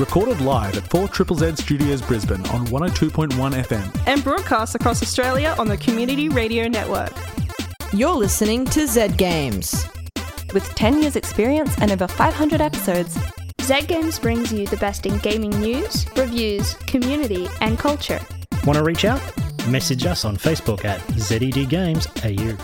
recorded live at 4 Triple Z Studios Brisbane on 102.1 FM. and broadcast across Australia on the Community Radio Network. You're listening to Z Games. With 10 years' experience and over 500 episodes, Z Games brings you the best in gaming news, reviews, community, and culture. Want to reach out? Message us on Facebook at ZED Games AU.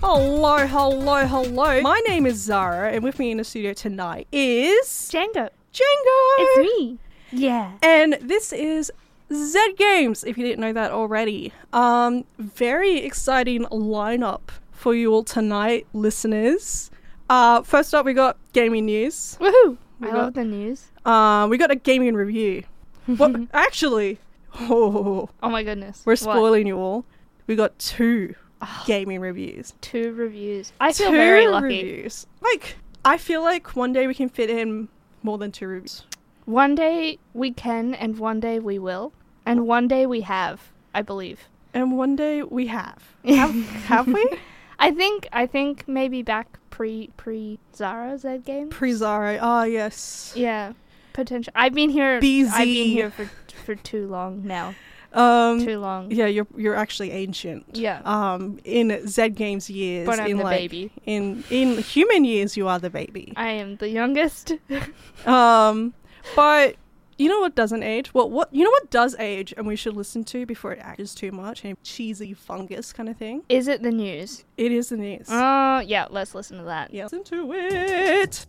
Hello, hello, hello. My name is Zara, and with me in the studio tonight is Django, Django. it's me. Yeah. And this is Z Games, if you didn't know that already. Um, very exciting lineup for you all tonight, listeners. Uh, first up, we got gaming news. Woohoo! We I got- love the news. Uh, we got a gaming review. What? actually, oh, Oh my goodness. we're What? spoiling you all. We got two gaming reviews. Two reviews. I feel two very lucky. reviews. Like, I feel like one day we can fit in more than two reviews. One day we can, and one day we will, and one day we have. I believe. And one day we have. Have, have we? I think. I think maybe back pre pre Zara Z game. Pre Zara. Ah, yes. Yeah, potential. I've been here. I've been here for for too long now. Um, Too long. yeah, you're you're actually ancient. Yeah. Um, in Z Games years, But I'm in the like baby. in in human years, you are the baby. I am the youngest. Um, but you know what doesn't age? Well, what you know what does age, and we should listen to before it ages too much and cheesy fungus kind of thing. Is it the news? It is the news. Oh, yeah. Let's listen to that. yeah, listen to it.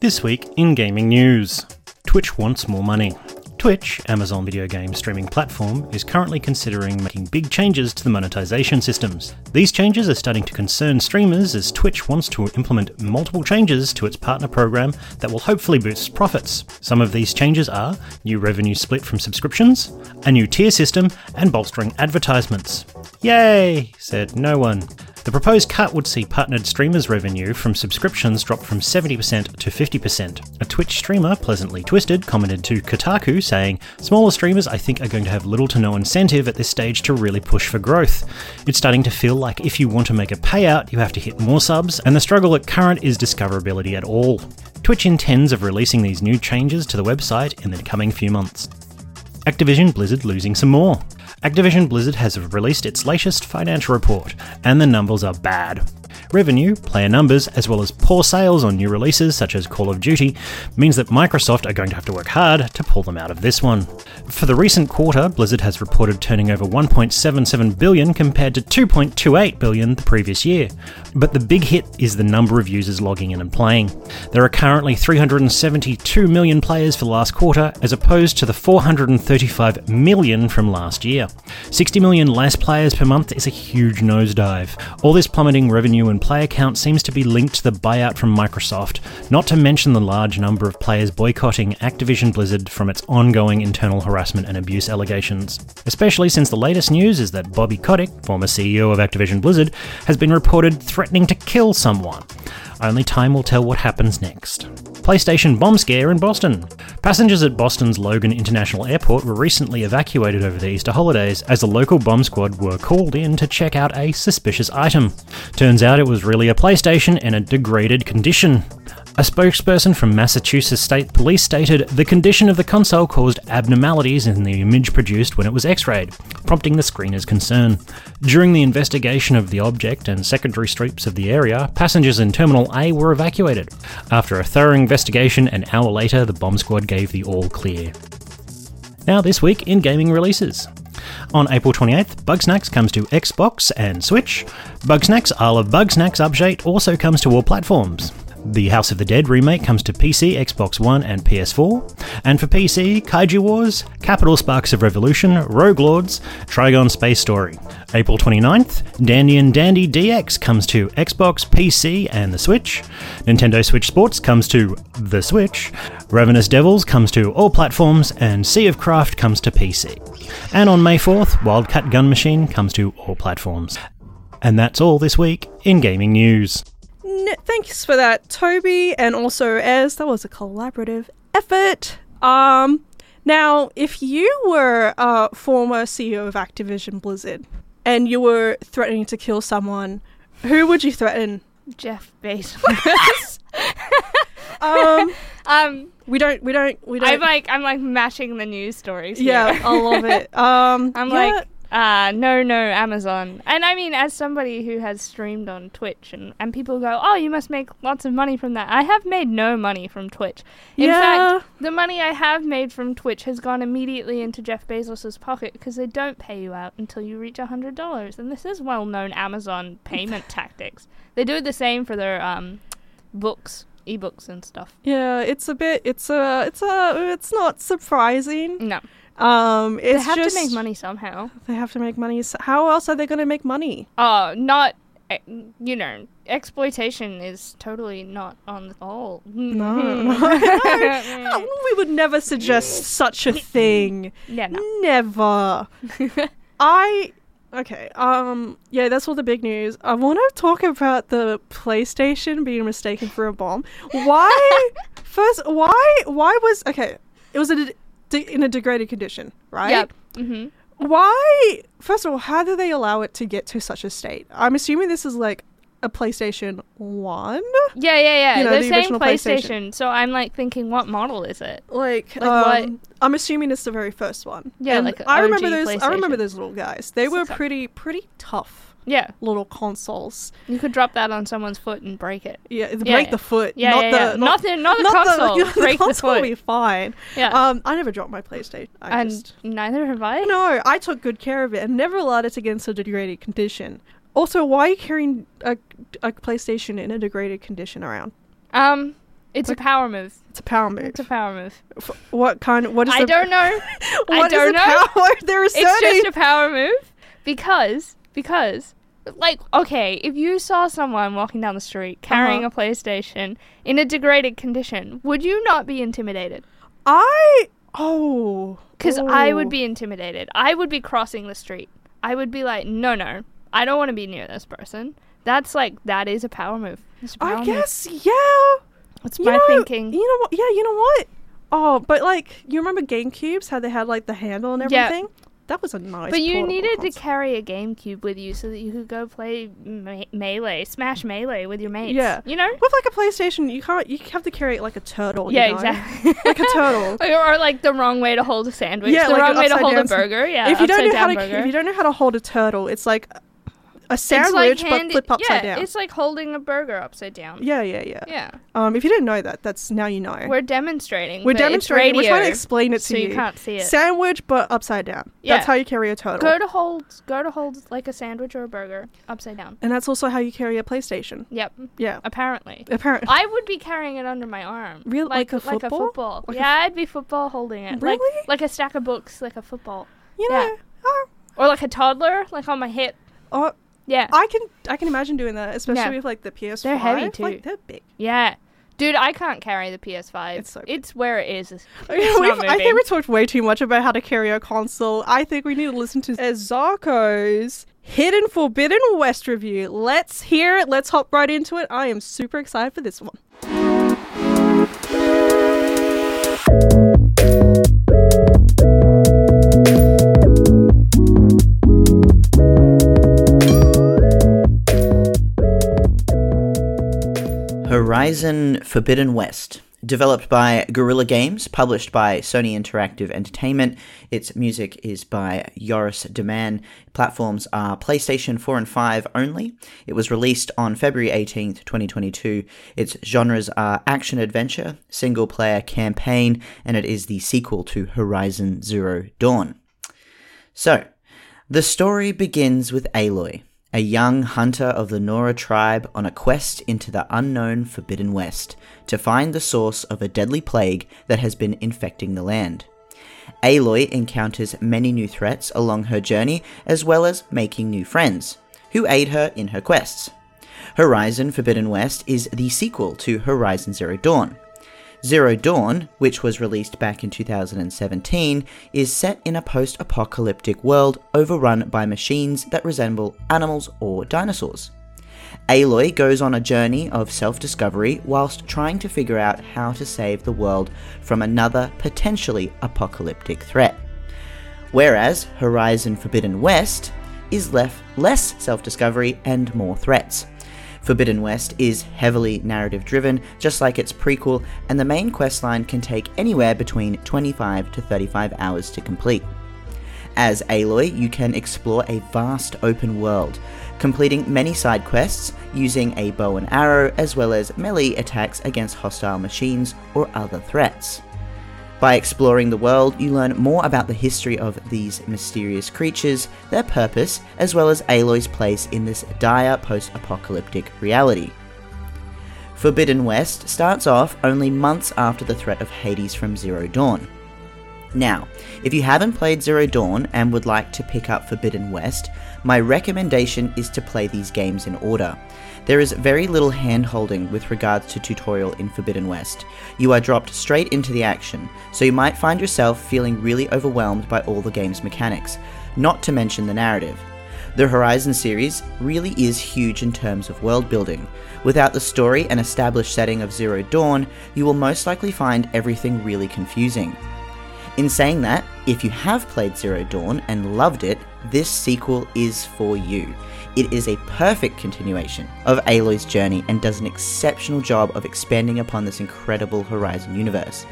This week in gaming news Twitch wants more money. Twitch, Amazon video game streaming platform, is currently considering making big changes to the monetization systems. These changes are starting to concern streamers as Twitch wants to implement multiple changes to its partner program that will hopefully boost profits. Some of these changes are new revenue split from subscriptions, a new tier system, and bolstering advertisements. Yay! said no one. The proposed cut would see partnered streamers' revenue from subscriptions drop from 70% to 50%. A Twitch streamer, Pleasantly Twisted, commented to Kotaku saying, Smaller streamers, I think, are going to have little to no incentive at this stage to really push for growth. It's starting to feel like if you want to make a payout, you have to hit more subs, and the struggle at current is discoverability at all. Twitch intends of releasing these new changes to the website in the coming few months. Activision Blizzard losing some more. Activision Blizzard has released its latest financial report, and the numbers are bad. Revenue, player numbers, as well as poor sales on new releases such as Call of Duty, means that Microsoft are going to have to work hard to pull them out of this one. For the recent quarter, Blizzard has reported turning over 1.77 billion compared to 2.28 billion the previous year. But the big hit is the number of users logging in and playing. There are currently 372 million players for the last quarter, as opposed to the 435 million from last year. 60 million less players per month is a huge nosedive. All this plummeting revenue and player count seems to be linked to the buyout from Microsoft, not to mention the large number of players boycotting Activision Blizzard from its ongoing internal harassment and abuse allegations. Especially since the latest news is that Bobby Kotick, former CEO of Activision Blizzard, has been reported threatening to kill someone. Only time will tell what happens next. PlayStation bomb scare in Boston. Passengers at Boston's Logan International Airport were recently evacuated over the Easter holidays as the local bomb squad were called in to check out a suspicious item. Turns out it was really a PlayStation in a degraded condition. A spokesperson from Massachusetts State Police stated the condition of the console caused abnormalities in the image produced when it was x rayed, prompting the screener's concern. During the investigation of the object and secondary streets of the area, passengers in Terminal A were evacuated. After a thorough investigation, an hour later, the bomb squad gave the all clear. Now, this week in gaming releases. On April 28th, Bugsnax comes to Xbox and Switch. Bugsnax Isle of Bugsnax update also comes to all platforms. The House of the Dead remake comes to PC, Xbox One, and PS4. And for PC, Kaiju Wars, Kapital Sparks of Revolution, Rogue Lords, Trigon Space Story. April 29th, Dandy and Randy DX comes to Xbox, PC, and the Switch. Nintendo Switch Sports comes to the Switch. Ravenous Devils comes to all platforms, and Sea of Craft comes to PC. And on May 4th, Wildcat Gun Machine comes to all platforms. And that's all this week in gaming news. Thanks for that, Toby, and also Ez. That was a collaborative effort. Um, now, if you were a former CEO of Activision Blizzard and you were threatening to kill someone, who would you threaten? Jeff Bezos. Um, Um, We don't. We don't. We don't. I'm like I'm like matching the news stories. yeah, here. I love it. Um, I'm yeah, like, uh, no, no, Amazon. And I mean, as somebody who has streamed on Twitch, and, and people go, oh, you must make lots of money from that. I have made no money from Twitch. In Yeah. fact, the money I have made from Twitch has gone immediately into Jeff Bezos' pocket because they don't pay you out until you reach $100. And this is well known Amazon payment tactics. They do the same for their um, books, ebooks, and stuff. yeah. It's a bit. It's a. It's a. It's not surprising. No, Um, it's they have just, to make money somehow. They have to make money. How else are they going to make money? Oh, not, eh, you know, exploitation is totally not on the all. No, no. we would never suggest such a thing. yeah, no. Never. I okay. Um. Yeah, that's all the big news. I want to talk about the PlayStation being mistaken for a bomb. Why? first, why? Why was okay? It was a de- in a degraded condition, right? Yep. hmm Why? First of all, how do they allow it to get to such a state? I'm assuming this is like a PlayStation One. Yeah, yeah, yeah. You know, They're the saying original PlayStation. PlayStation. so I'm like thinking, what model is it? Like, Like what? um, I'm assuming it's the very first one. Yeah, And like a I remember those. I remember those little guys. They were pretty, pretty tough Yeah, little consoles. you could drop that on someone's foot and break it. Yeah, Yeah, break yeah. the foot. Yeah, not yeah, the yeah. Not the- not the console. The, Break the console will foot. be fine. Yeah, Um, I never dropped my PlayStation. I and just neither have I. no. I took good care of it and never allowed it to get into a degraded condition. Also, why are you carrying a, a PlayStation in a degraded condition around? Um, it's Like- a power move. It's a power move. It's a power move. F- what kind? Of, What is? I the, don't know. Is don't the know. Power they're it's just a power move because because like okay if you saw someone walking down the street carrying Uh-huh. a playstation in a degraded condition would you not be intimidated I oh because i would be intimidated i would be crossing the street i would be like no no i don't want to be near this person that's like that is a power move a power I move. guess yeah. that's You my know, thinking You know what? Yeah, you know what? Oh, but like you remember GameCubes? How they had like the handle and Yeah. That was a nice. but you needed to carry a GameCube with you so that you could go play me- melee, smash melee with your mates. Yeah. you know. with like a PlayStation. You can't. You have to carry it like a turtle. Yeah, you know? exactly. Like a turtle. or, or, like the wrong way to hold a sandwich. Yeah, the like wrong way to hold a burger. Yeah, if you don't know how down to, burger. if you don't know how to hold a turtle, it's like a sandwich like but flip upside yeah, down. It's like holding a burger upside down. yeah, yeah, yeah, Yeah. Um, if you didn't know that, that's now you know. We're demonstrating. We're demonstrating. We're trying to explain it to so you. you can't see it. Sandwich but upside down. Yeah. That's how you carry a turtle. Go to hold. Go to hold like a sandwich or a burger upside down. and that's also how you carry a PlayStation. Yep. Yeah. Apparently. Apparently. I would be carrying it under my arm. Really? Like a Like a football? football. Like yeah, I'd be football holding it. Like, Really? like a stack of books, like a football. you yeah. know. oh, Or like a toddler, like on my hip. oh, Yeah. I can I can imagine doing that, especially Yeah. with like the PS5. They're heavy, too. Like, they're big. Yeah. Dude, I can't carry the PS5. It's so big. it's where it is. It's not I moving. think we talked way too much about how to carry a console. I think we need to listen to Zarko's Hidden Forbidden West review. Let's hear it. Let's hop right into it. I am super excited for this one. Horizon Forbidden West. Developed by Guerrilla Games, published by Sony Interactive Entertainment. Its music is by Joris de Man. Platforms are PlayStation 4 and 5 only. It was released on February 18th, 2022. Its genres are action adventure, single player campaign, and it is the sequel to Horizon Zero Dawn. So, the story begins with Aloy, a young hunter of the Nora tribe on a quest into the unknown Forbidden West to find the source of a deadly plague that has been infecting the land. Aloy encounters many new threats along her journey, as well as making new friends, who aid her in her quests. Horizon Forbidden West is the sequel to Horizon Zero Dawn. Zero Dawn, which was released back in 2017, is set in a post apocalyptic world overrun by machines that resemble animals or dinosaurs. Aloy goes on a journey of self discovery whilst trying to figure out how to save the world from another potentially apocalyptic threat. Whereas Horizon Forbidden West is left less self discovery and more threats. Forbidden West is heavily narrative driven, just like its prequel, and the main questline can take anywhere between 25 to 35 hours to complete. As Aloy, you can explore a vast open world, completing many side quests using a bow and arrow as well as melee attacks against hostile machines or other threats. By exploring the world, you learn more about the history of these mysterious creatures, their purpose, as well as Aloy's place in this dire post apocalyptic reality. Forbidden West starts off only months after the threat of Hades from Zero Dawn. Now, if you haven't played Zero Dawn and would like to pick up Forbidden West, my recommendation is to play these games in order. There is very little hand-holding with regards to tutorial in Forbidden West. You are dropped straight into the action, so you might find yourself feeling really overwhelmed by all the game's mechanics, not to mention the narrative. The Horizon series really is huge in terms of world building. Without the story and established setting of Zero Dawn, you will most likely find everything really confusing. In saying that, if you have played Zero Dawn and loved it, this sequel is for you. It is a perfect continuation of Aloy's journey and does an exceptional job of expanding upon this incredible Horizon universe.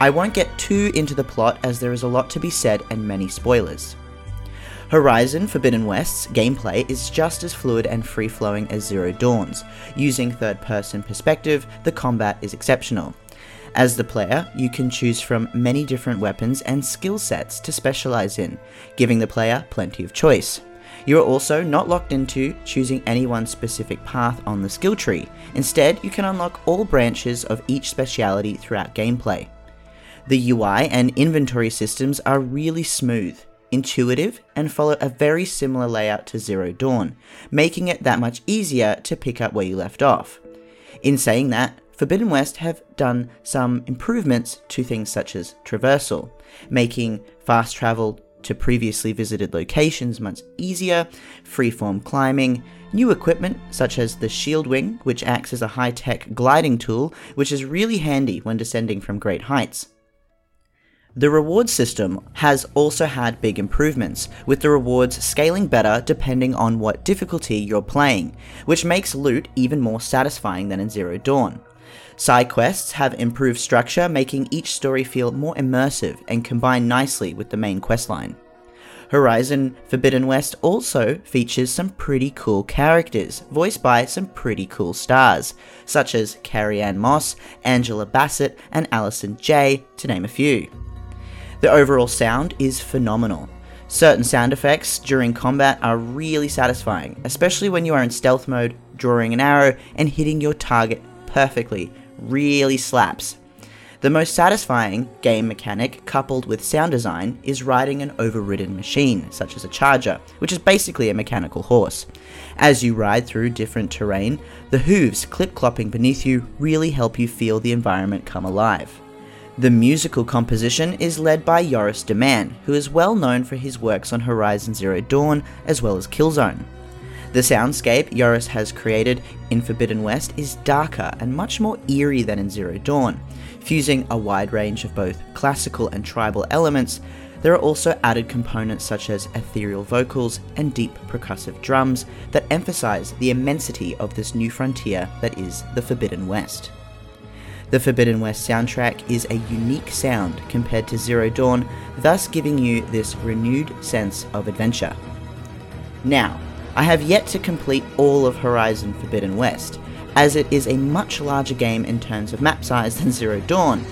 I won't get too into the plot as there is a lot to be said and many spoilers. Horizon Forbidden West's gameplay is just as fluid and free flowing as Zero Dawn's. Using third person perspective, the combat is exceptional. As the player, you can choose from many different weapons and skill sets to specialize in, giving the player plenty of choice. You are also not locked into choosing any one specific path on the skill tree. Instead, you can unlock all branches of each speciality throughout gameplay. The UI and inventory systems are really smooth, intuitive, and follow a very similar layout to Zero Dawn, making it that much easier to pick up where you left off. In saying that, Forbidden West have done some improvements to things such as traversal, making fast travel to previously visited locations much easier, freeform climbing, new equipment such as the Shield Wing, which acts as a high tech gliding tool, which is really handy when descending from great heights. The reward system has also had big improvements, with the rewards scaling better depending on what difficulty you're playing, which makes loot even more satisfying than in Zero Dawn. Side quests have improved structure, making each story feel more immersive and combine nicely with the main questline. Horizon Forbidden West also features some pretty cool characters, voiced by some pretty cool stars, such as Carrie-Anne Moss, Angela Bassett, and Allison Jay, to name a few. The overall sound is phenomenal. Certain sound effects during combat are really satisfying, especially when you are in stealth mode, drawing an arrow, and hitting your target perfectly really slaps. The most satisfying game mechanic, coupled with sound design, is riding an overridden machine, such as a charger, which is basically a mechanical horse. As you ride through different terrain, the hooves clip clopping beneath you really help you feel the environment come alive. The musical composition is led by Joris de Man, who is well known for his works on Horizon Zero Dawn as well as Killzone. The soundscape Joris has created in Forbidden West is darker and much more eerie than in Zero Dawn. Fusing a wide range of both classical and tribal elements, there are also added components such as ethereal vocals and deep percussive drums that emphasize the immensity of this new frontier that is the Forbidden West. The Forbidden West soundtrack is a unique sound compared to Zero Dawn, thus giving you this renewed sense of adventure. Now, I have yet to complete all of Horizon Forbidden West, as it is a much larger game in terms of map size than Zero Dawn.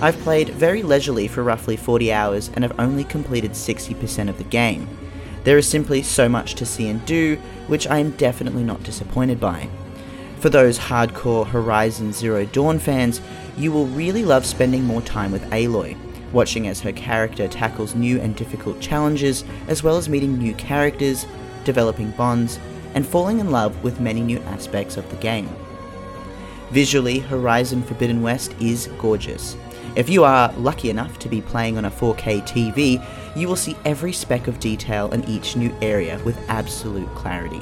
I've played very leisurely for roughly 40 hours and have only completed 60% of the game. There is simply so much to see and do, which I am definitely not disappointed by. For those hardcore Horizon Zero Dawn fans, you will really love spending more time with Aloy, watching as her character tackles new and difficult challenges, as well as meeting new characters, developing bonds, and falling in love with many new aspects of the game. Visually, Horizon Forbidden West is gorgeous. If you are lucky enough to be playing on a 4K TV, you will see every speck of detail in each new area with absolute clarity.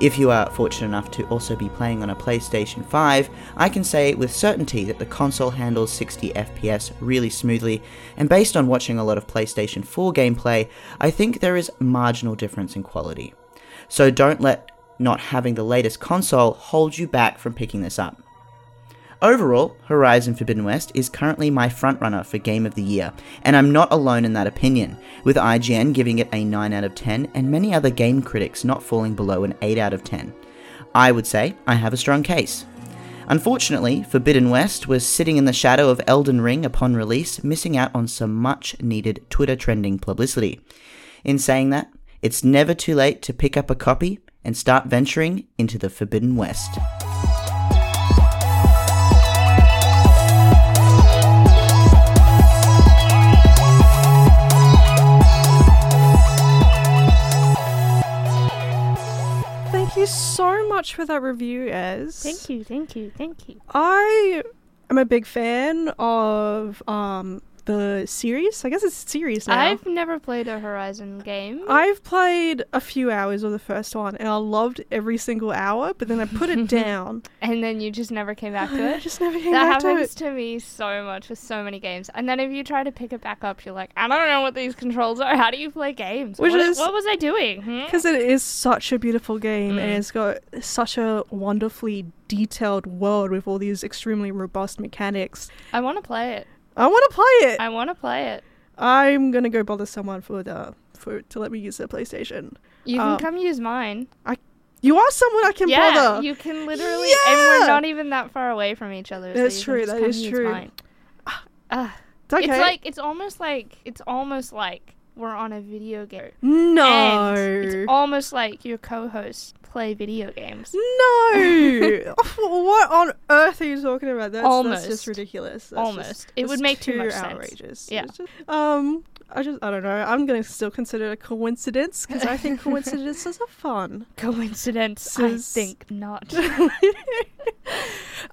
If you are fortunate enough to also be playing on a PlayStation 5, I can say with certainty that the console handles 60 FPS really smoothly, and based on watching a lot of PlayStation 4 gameplay, I think there is marginal difference in quality. So don't let not having the latest console hold you back from picking this up. Overall, Horizon Forbidden West is currently my frontrunner for Game of the Year, and I'm not alone in that opinion, with IGN giving it a 9 out of 10 and many other game critics not falling below an 8 out of 10. I would say I have a strong case. Unfortunately, Forbidden West was sitting in the shadow of Elden Ring upon release, missing out on some much needed Twitter trending publicity. In saying that, it's never too late to pick up a copy and start venturing into the Forbidden West. Thank you so much for that review, Ez. Thank you, thank you, thank you. I am a big fan of um the series. I guess it's series now. I've never played a Horizon game. I've played a few hours of the first one and I loved every single hour, but then I put it down. and then you just never came back to I it. just never came that back to it. That happens to me so much with so many games. And then if you try to pick it back up, you're like, I don't know what these controls are. How do you play games? Which what, is- what was I doing? Hmm? Because it is such a beautiful game and Mm. it's got such a wonderfully detailed world with all these extremely robust mechanics. I want to play it. I want to play it. I want to play it. I'm gonna go bother someone for the for to let me use their PlayStation. You can Um, come use mine. I. You are someone I can yeah, bother. you can literally, and we're not even that far away from each other. so That's can true, that is true. mine. Ah, It's okay. It's like it's almost like it's almost like we're on a video game. no. And it's almost like your co-hosts play video games. No! what on earth are you talking about? That's, Almost. that's just ridiculous. That's Almost. just- It would make too much sense. outrageous. Yeah. Just- um, I just, I don't know. I'm gonna still consider it a coincidence because I think coincidences are fun. Coincidence? I think not.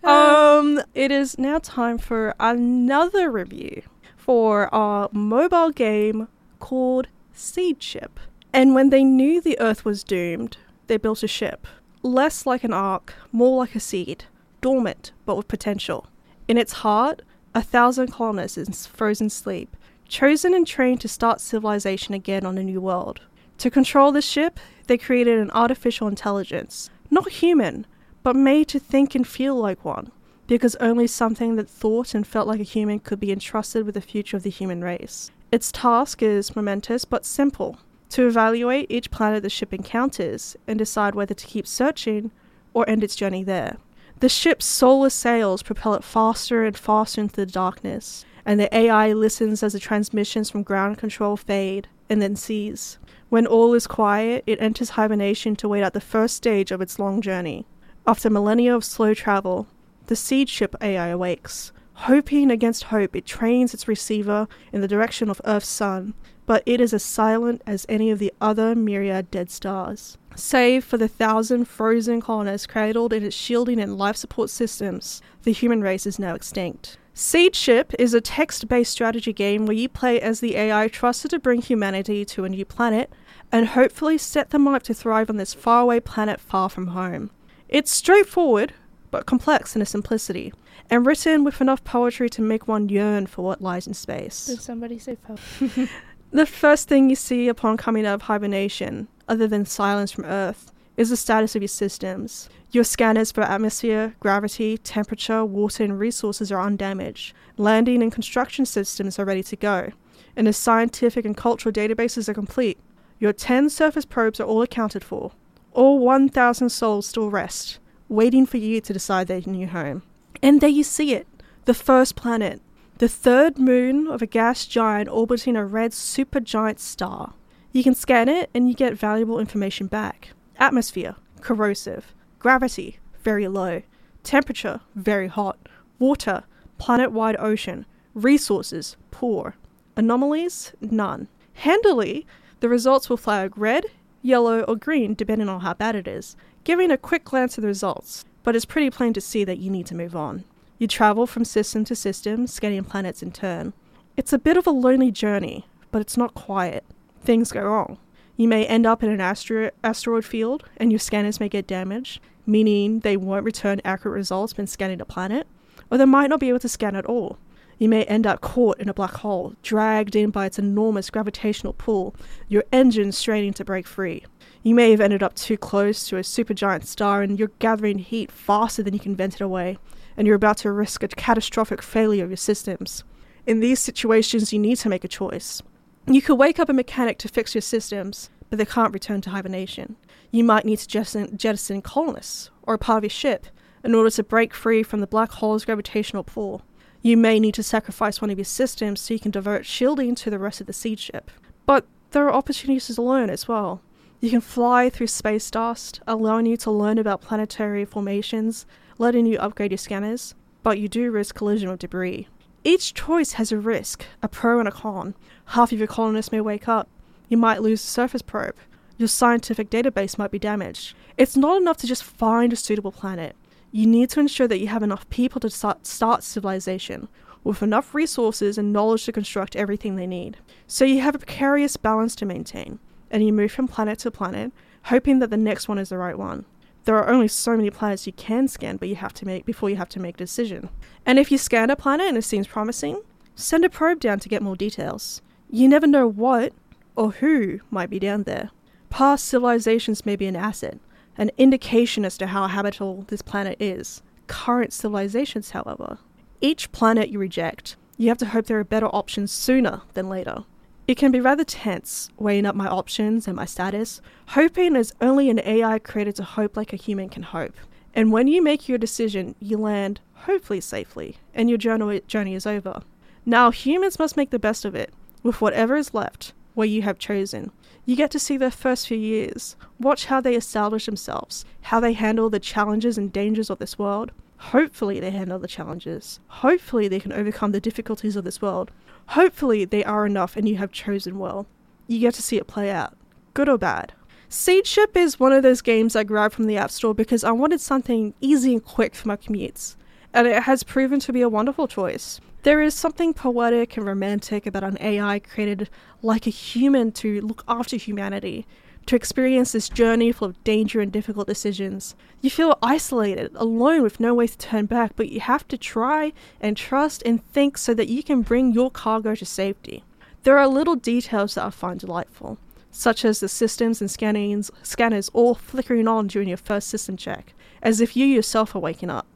Um, it is now time for another review for our mobile game called Seed Ship. And when they knew the Earth was doomed, they built a ship, less like an ark, more like a seed, dormant but with potential. In its heart, a thousand colonists in frozen sleep, chosen and trained to start civilization again on a new world. To control the ship, they created an artificial intelligence, not human, but made to think and feel like one, because only something that thought and felt like a human could be entrusted with the future of the human race. Its task is momentous but simple to evaluate each planet the ship encounters and decide whether to keep searching or end its journey there. The ship's solar sails propel it faster and faster into the darkness, and the AI listens as the transmissions from ground control fade and then cease. When all is quiet, it enters hibernation to wait out the first stage of its long journey. After millennia of slow travel, the seed ship AI awakes. Hoping against hope, it trains its receiver in the direction of Earth's sun, but it is as silent as any of the other myriad dead stars. Save for the thousand frozen colonists cradled in its shielding and life support systems, the human race is now extinct. Seed Ship is a text based strategy game where you play as the AI trusted to bring humanity to a new planet and hopefully set them up to thrive on this faraway planet far from home. It's straightforward, but complex in its simplicity, and written with enough poetry to make one yearn for what lies in space. Did somebody say po? The first thing you see upon coming out of hibernation, other than silence from Earth, is the status of your systems. Your scanners for atmosphere, gravity, temperature, water, and resources are undamaged. Landing and construction systems are ready to go. And the scientific and cultural databases are complete. Your 10 surface probes are all accounted for. All 1,000 souls still rest, waiting for you to decide their new home. And there you see it the first planet, the third moon of a gas giant orbiting a red supergiant star. You can scan it and you get valuable information back. Atmosphere, corrosive. Gravity, very low. Temperature, very hot. Water, planet wide ocean. Resources, poor. Anomalies, none. Handily, the results will flag red, yellow, or green depending on how bad it is, giving a quick glance at the results, but it's pretty plain to see that you need to move on. You travel from system to system, scanning planets in turn. It's a bit of a lonely journey, but it's not quiet. Things go wrong. You may end up in an astero- asteroid field, and your scanners may get damaged, meaning they won't return accurate results when scanning a planet, or they might not be able to scan at all. You may end up caught in a black hole, dragged in by its enormous gravitational pull, your engines straining to break free. You may have ended up too close to a supergiant star and you're gathering heat faster than you can vent it away, and you're about to risk a catastrophic failure of your systems. In these situations, you need to make a choice. You could wake up a mechanic to fix your systems, but they can't return to hibernation. You might need to jettison, jettison colonists or a part of your ship in order to break free from the black hole's gravitational pull. You may need to sacrifice one of your systems so you can divert shielding to the rest of the seed ship. But there are opportunities to learn as well. You can fly through space dust, allowing you to learn about planetary formations, letting you upgrade your scanners, but you do risk collision with debris. Each choice has a risk, a pro and a con. Half of your colonists may wake up. You might lose the surface probe. Your scientific database might be damaged. It's not enough to just find a suitable planet. You need to ensure that you have enough people to start, start civilization, with enough resources and knowledge to construct everything they need. So you have a precarious balance to maintain, and you move from planet to planet, hoping that the next one is the right one. There are only so many planets you can scan, but you have to make before you have to make a decision. And if you scan a planet and it seems promising, send a probe down to get more details. You never know what or who might be down there. Past civilizations may be an asset, an indication as to how habitable this planet is. Current civilizations, however, each planet you reject, you have to hope there are better options sooner than later. It can be rather tense, weighing up my options and my status, hoping there's only an AI created to hope like a human can hope. And when you make your decision, you land, hopefully safely, and your journey is over. Now humans must make the best of it, with whatever is left, where you have chosen. You get to see their first few years, watch how they establish themselves, how they handle the challenges and dangers of this world. Hopefully, they handle the challenges. Hopefully, they can overcome the difficulties of this world. Hopefully, they are enough and you have chosen well. You get to see it play out, good or bad. Seedship is one of those games I grabbed from the App Store because I wanted something easy and quick for my commutes, and it has proven to be a wonderful choice. There is something poetic and romantic about an AI created like a human to look after humanity, to experience this journey full of danger and difficult decisions. You feel isolated, alone with no way to turn back, but you have to try and trust and think so that you can bring your cargo to safety. There are little details that I find delightful, such as the systems and scannings, scanners all flickering on during your first system check, as if you yourself are waking up.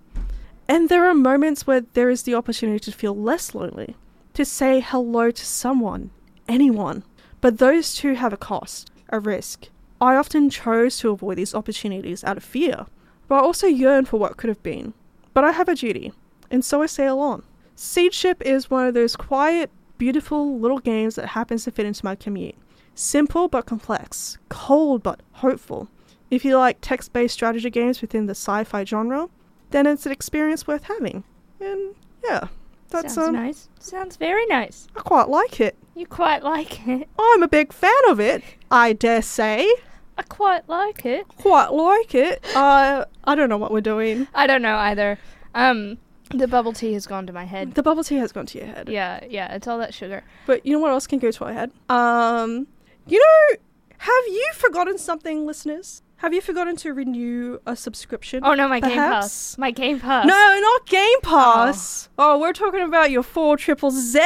And there are moments where there is the opportunity to feel less lonely, to say hello to someone, anyone. But those two have a cost, a risk. I often chose to avoid these opportunities out of fear, but I also yearn for what could have been. But I have a duty, and so I sail on. Seedship is one of those quiet, beautiful little games that happens to fit into my commute. Simple but complex, cold but hopeful. If you like text based strategy games within the sci fi genre, then it's an experience worth having. And yeah, that's Sounds um, nice. Sounds very nice. I quite like it. You quite like it. I'm a big fan of it. I dare say, I quite like it. quite like it. Uh, I don't know what we're doing. I don't know either. Um, the bubble tea has gone to my head. The bubble tea has gone to your head. Yeah, yeah, it's all that sugar. But you know what else can go to our head? Um, you know, have you forgotten something, listeners? Have you forgotten to renew a subscription? Oh no, my Game Pass. My Game Pass. No, not Game oh. Pass. Oh. we're talking about your four triple Z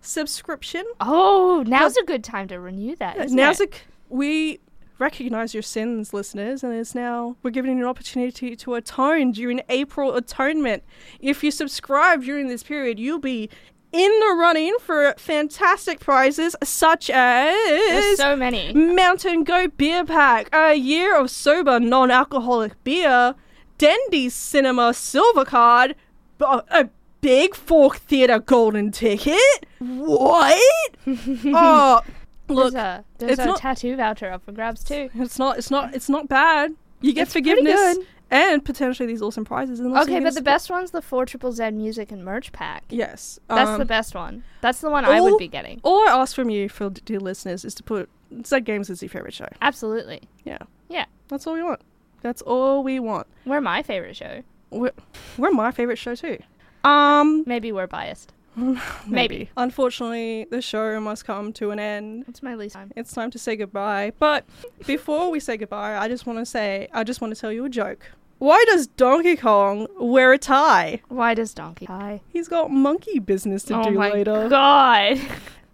subscription. Oh, now's a good time to renew that. Now's it? a, we recognize your sins, listeners, and it's now we're giving you an opportunity to atone during April Atonement. If you subscribe during this period, you'll be in the running for fantastic prizes such There's as so many. Mountain Goat Beer Pack, a year of Sobah non-alcoholic beer, Dendy's Cinema Silver Card, uh, a Big Fork Theatre Golden Ticket. What? oh, look, there's a there's it's a not- tattoo voucher up for grabs too. it's not. It's not. It's not bad. You get It's forgiveness good. And potentially these awesome prizes. And Okay, but the best one's the four triple Z music and merch pack. Yes, That's um, the best one. That's the one I would be getting. All I ask from you, for dear listeners, is to put Z Games as your favorite show. Absolutely. Yeah, Yeah. that's all we want. That's all we want. We're my favorite show. We're, we're my favorite show too. Um, Maybe we're biased. maybe. Maybe. Unfortunately, the show must come to an end. It's my least time. It's time to say goodbye. But before we say goodbye, I just want to say, I just want to tell you a joke. Why does Donkey Kong wear a tie? Why does Donkey tie? He's got monkey business to oh do my later. god.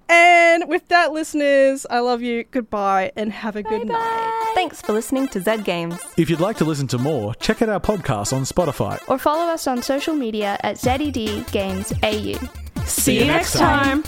And with that, listeners, I love you. Goodbye and have a good night. Thanks for listening to Zed Games. If you'd like to listen to more, check out our podcast on Spotify. Or follow us on social media at ZED Games AU. See you next time.